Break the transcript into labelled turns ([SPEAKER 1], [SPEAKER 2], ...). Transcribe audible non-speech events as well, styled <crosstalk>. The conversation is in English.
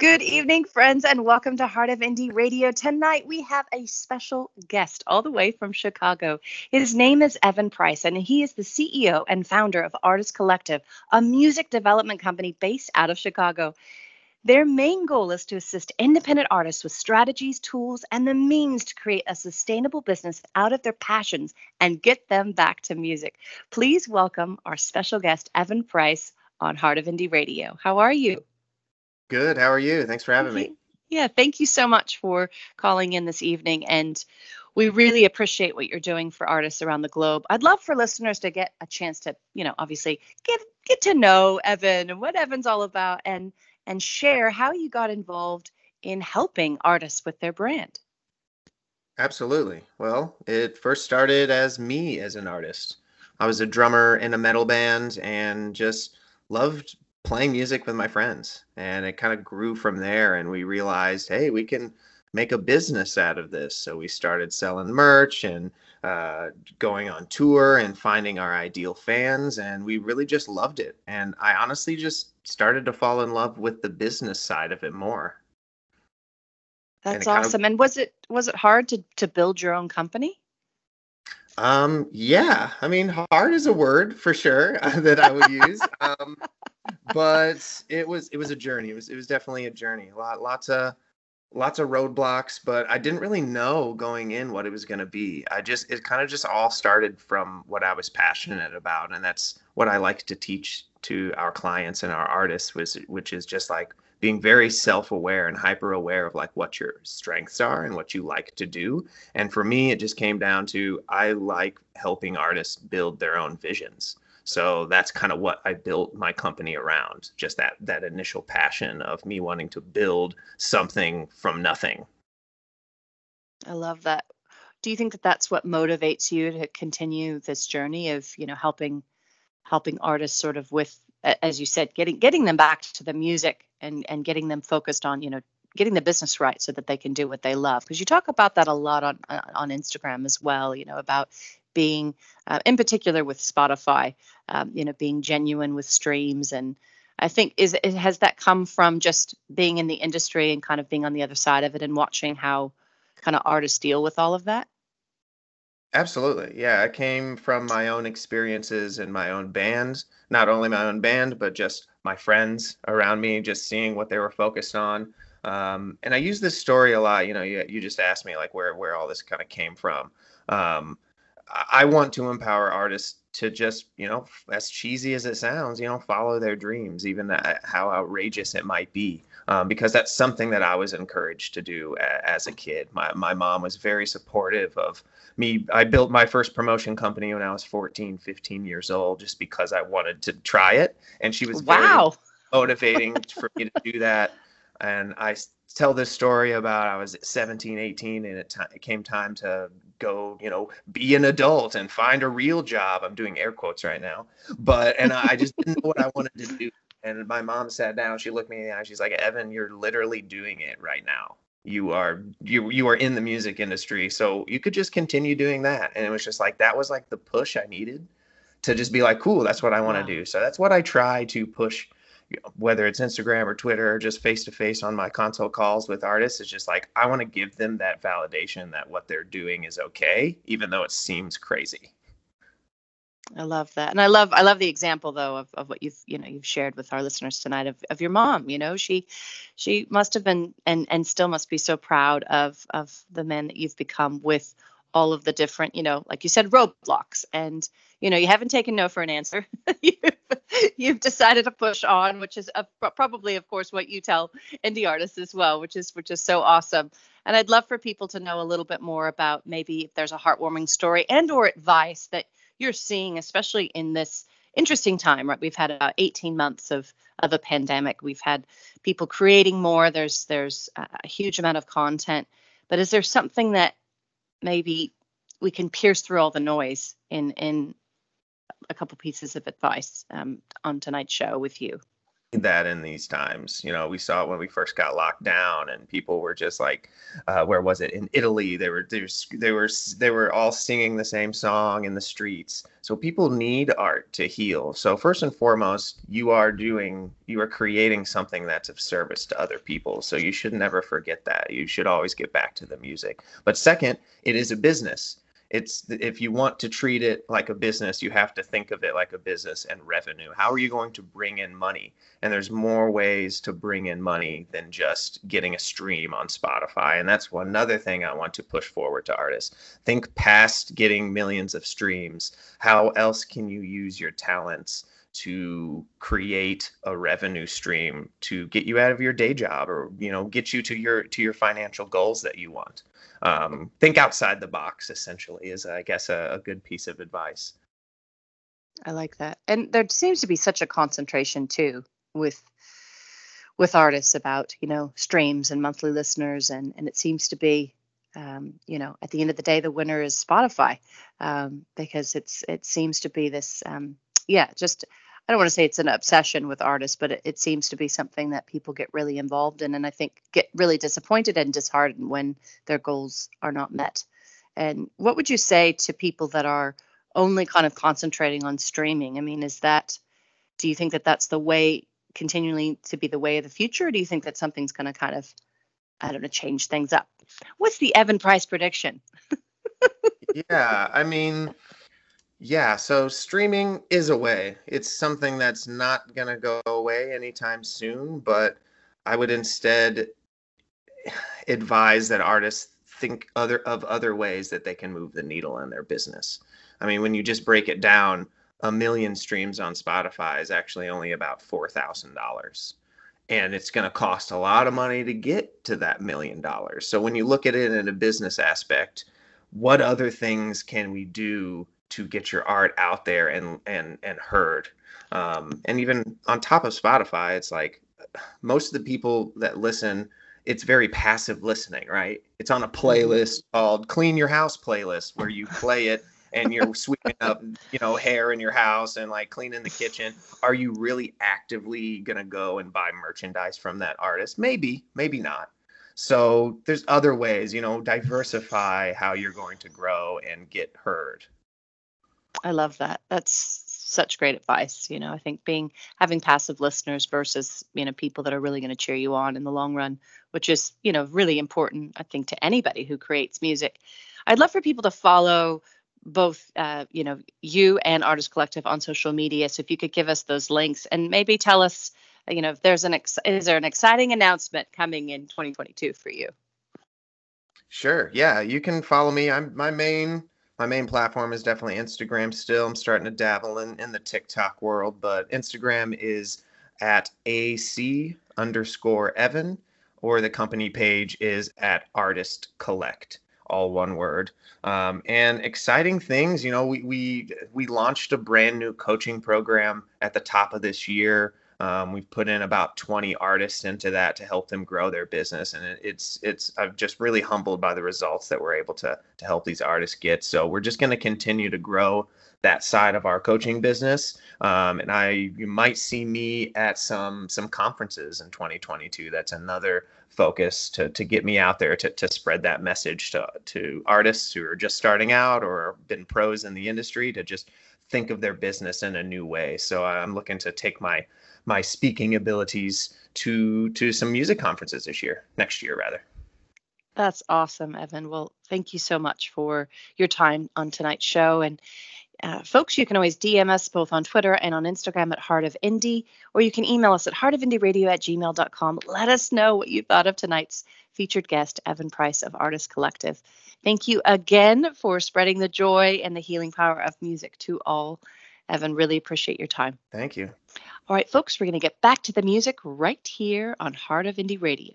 [SPEAKER 1] Good evening, friends, and welcome to Heart of Indie Radio. Tonight we have a special guest all the way from Chicago. His name is Evan Price, and he is the CEO and founder of Artist Collective, a music development company based out of Chicago. Their main goal is to assist independent artists with strategies, tools, and the means to create a sustainable business out of their passions and get them back to music. Please welcome our special guest, Evan Price, on Heart of Indie Radio. How are you?
[SPEAKER 2] Good. How are you? Thanks for having me.
[SPEAKER 1] Yeah, thank you so much for calling in this evening. And we really appreciate what you're doing for artists around the globe. I'd love for listeners to get a chance to, you know, obviously get get to know Evan and what Evan's all about and and share how you got involved in helping artists with their brand.
[SPEAKER 2] Absolutely. Well, it first started as me as an artist. I was a drummer in a metal band and just loved playing music with my friends and it kind of grew from there and we realized hey we can make a business out of this. So we started selling merch and uh, going on tour and finding our ideal fans and we really just loved it. And i honestly just started to fall in love with the business side of it more.
[SPEAKER 1] That's and awesome. Kind of, and was it was it hard to to build your own company?
[SPEAKER 2] Um yeah. I mean hard is a word for sure <laughs> that i would use. Um but it was it was a journey. It was it was definitely a journey. A lot lots of lots of roadblocks, but I didn't really know going in what it was going to be. I just it kind of just all started from what I was passionate about, and that's what I like to teach to our clients and our artists, was which is just like being very self-aware and hyper aware of like what your strengths are and what you like to do. And for me, it just came down to I like helping artists build their own visions. So that's kind of what I built my company around, just that that initial passion of me wanting to build something from nothing.
[SPEAKER 1] I love that. Do you think that that's what motivates you to continue this journey of, you know, helping helping artists sort of with as you said, getting getting them back to the music and and getting them focused on, you know, getting the business right so that they can do what they love because you talk about that a lot on on Instagram as well you know about being, uh, in particular with Spotify, um, you know, being genuine with streams. And I think is has that come from just being in the industry and kind of being on the other side of it and watching how kind of artists deal with all of that?
[SPEAKER 2] Absolutely. Yeah, I came from my own experiences in my own band, not only my own band, but just my friends around me, just seeing what they were focused on. Um, and I use this story a lot. You know, you, you just asked me like where where all this kind of came from. Um, I want to empower artists to just, you know, as cheesy as it sounds, you know, follow their dreams, even how outrageous it might be, um, because that's something that I was encouraged to do a, as a kid. My, my mom was very supportive of me. I built my first promotion company when I was 14, 15 years old, just because I wanted to try it. And she was wow. motivating <laughs> for me to do that. And I tell this story about I was 17, 18, and it, t- it came time to go, you know, be an adult and find a real job. I'm doing air quotes right now, but and I just didn't know what I wanted to do. And my mom sat down. She looked me in the eye. She's like, "Evan, you're literally doing it right now. You are you you are in the music industry, so you could just continue doing that." And it was just like that was like the push I needed to just be like, "Cool, that's what I want to wow. do." So that's what I try to push whether it's Instagram or Twitter or just face to face on my consult calls with artists, it's just like I want to give them that validation that what they're doing is okay, even though it seems crazy.
[SPEAKER 1] I love that. And I love I love the example though of, of what you've you know you've shared with our listeners tonight of, of your mom. You know, she she must have been and and still must be so proud of of the men that you've become with all of the different, you know, like you said, roadblocks. And, you know, you haven't taken no for an answer. <laughs> you've, <laughs> you've decided to push on, which is a, probably, of course, what you tell indie artists as well, which is which is so awesome. And I'd love for people to know a little bit more about maybe if there's a heartwarming story and or advice that you're seeing, especially in this interesting time, right? We've had about 18 months of of a pandemic. We've had people creating more. There's there's a huge amount of content. But is there something that maybe we can pierce through all the noise in in a couple pieces of advice um, on tonight's show with you.
[SPEAKER 2] that in these times. You know, we saw it when we first got locked down, and people were just like, uh, "Where was it? In Italy, they were they were they were they were all singing the same song in the streets." So people need art to heal. So first and foremost, you are doing you are creating something that's of service to other people. So you should never forget that. You should always get back to the music. But second, it is a business it's if you want to treat it like a business you have to think of it like a business and revenue. How are you going to bring in money? And there's more ways to bring in money than just getting a stream on spotify. And that's one another thing i want to push forward to artists. Think past getting millions of streams. How else can you use your talents to create a revenue stream to get you out of your day job or you know get you to your to your financial goals that you want. Um, think outside the box essentially is i guess a, a good piece of advice.
[SPEAKER 1] I like that. And there seems to be such a concentration too with with artists about you know streams and monthly listeners and and it seems to be um, you know at the end of the day the winner is spotify um, because it's it seems to be this um, yeah just I don't want to say it's an obsession with artists, but it, it, seems to be something that people get really involved in, and I think get really disappointed and disheartened when their goals are not met. And what would you say to people that are only kind of concentrating on streaming? I mean, is that do you think that that's the way continually to be the way of the future, or do you think that something's going to kind of I don't know change things up? What's the Evan Price prediction? <laughs>
[SPEAKER 2] yeah, I mean yeah, so streaming is a way. It's something that's not going to go away anytime soon, but I would instead <sighs> advise that artists think other of other ways that they can move the needle in their business. I mean, when you just break it down, a million streams on Spotify is actually only about $4,000. And it's going to cost a lot of money to get to that million dollars. So when you look at it in a business aspect, what other things can we do to get your art out there and and and heard. Um, and even on top of Spotify, it's like most of the people that listen, it's very passive listening, right? It's on a mm-hmm. playlist called "Clean Your House" playlist where you play it and you're <laughs> sweeping up, you know, hair in your house and like cleaning the kitchen. Are you really actively gonna go and buy merchandise from that artist? Maybe, maybe not. So there's other ways, you know, diversify how you're going to grow and get heard.
[SPEAKER 1] I love that. That's such great advice. You know, I think being having passive listeners versus, you know, people that are really going to cheer you on in the long run, which is, you know, really important, I think, to anybody who creates music. I'd love for people to follow both uh, you know you and artist collective on social media so if you could give us those links and maybe tell us you know if there's an ex- is there an exciting announcement coming in 2022 for you
[SPEAKER 2] sure yeah you can follow me i'm my main my main platform is definitely Instagram still. I'm starting to dabble in, in the TikTok world, but Instagram is at AC underscore Evan, or the company page is at Artist Collect, all one word. Um, and exciting things, you know, we, we we launched a brand new coaching program at the top of this year. Um, we've put in about 20 artists into that to help them grow their business, and it's it's I'm just really humbled by the results that we're able to to help these artists get. So we're just going to continue to grow that side of our coaching business, um, and I you might see me at some some conferences in 2022. That's another focus to to get me out there to to spread that message to to artists who are just starting out or been pros in the industry to just think of their business in a new way. So I'm looking to take my my speaking abilities to to some music conferences this year, next year rather.
[SPEAKER 1] That's awesome, Evan. Well, thank you so much for your time on tonight's show. And uh, folks, you can always DM us both on Twitter and on Instagram at Heart of Indie, or you can email us at heartofindieradio at gmail.com. Let us know what you thought of tonight's featured guest, Evan Price of Artist Collective. Thank you again for spreading the joy and the healing power of music to all. Evan, really appreciate your time.
[SPEAKER 2] Thank you.
[SPEAKER 1] All right, folks, we're going to get back to the music right here on Heart of Indie Radio.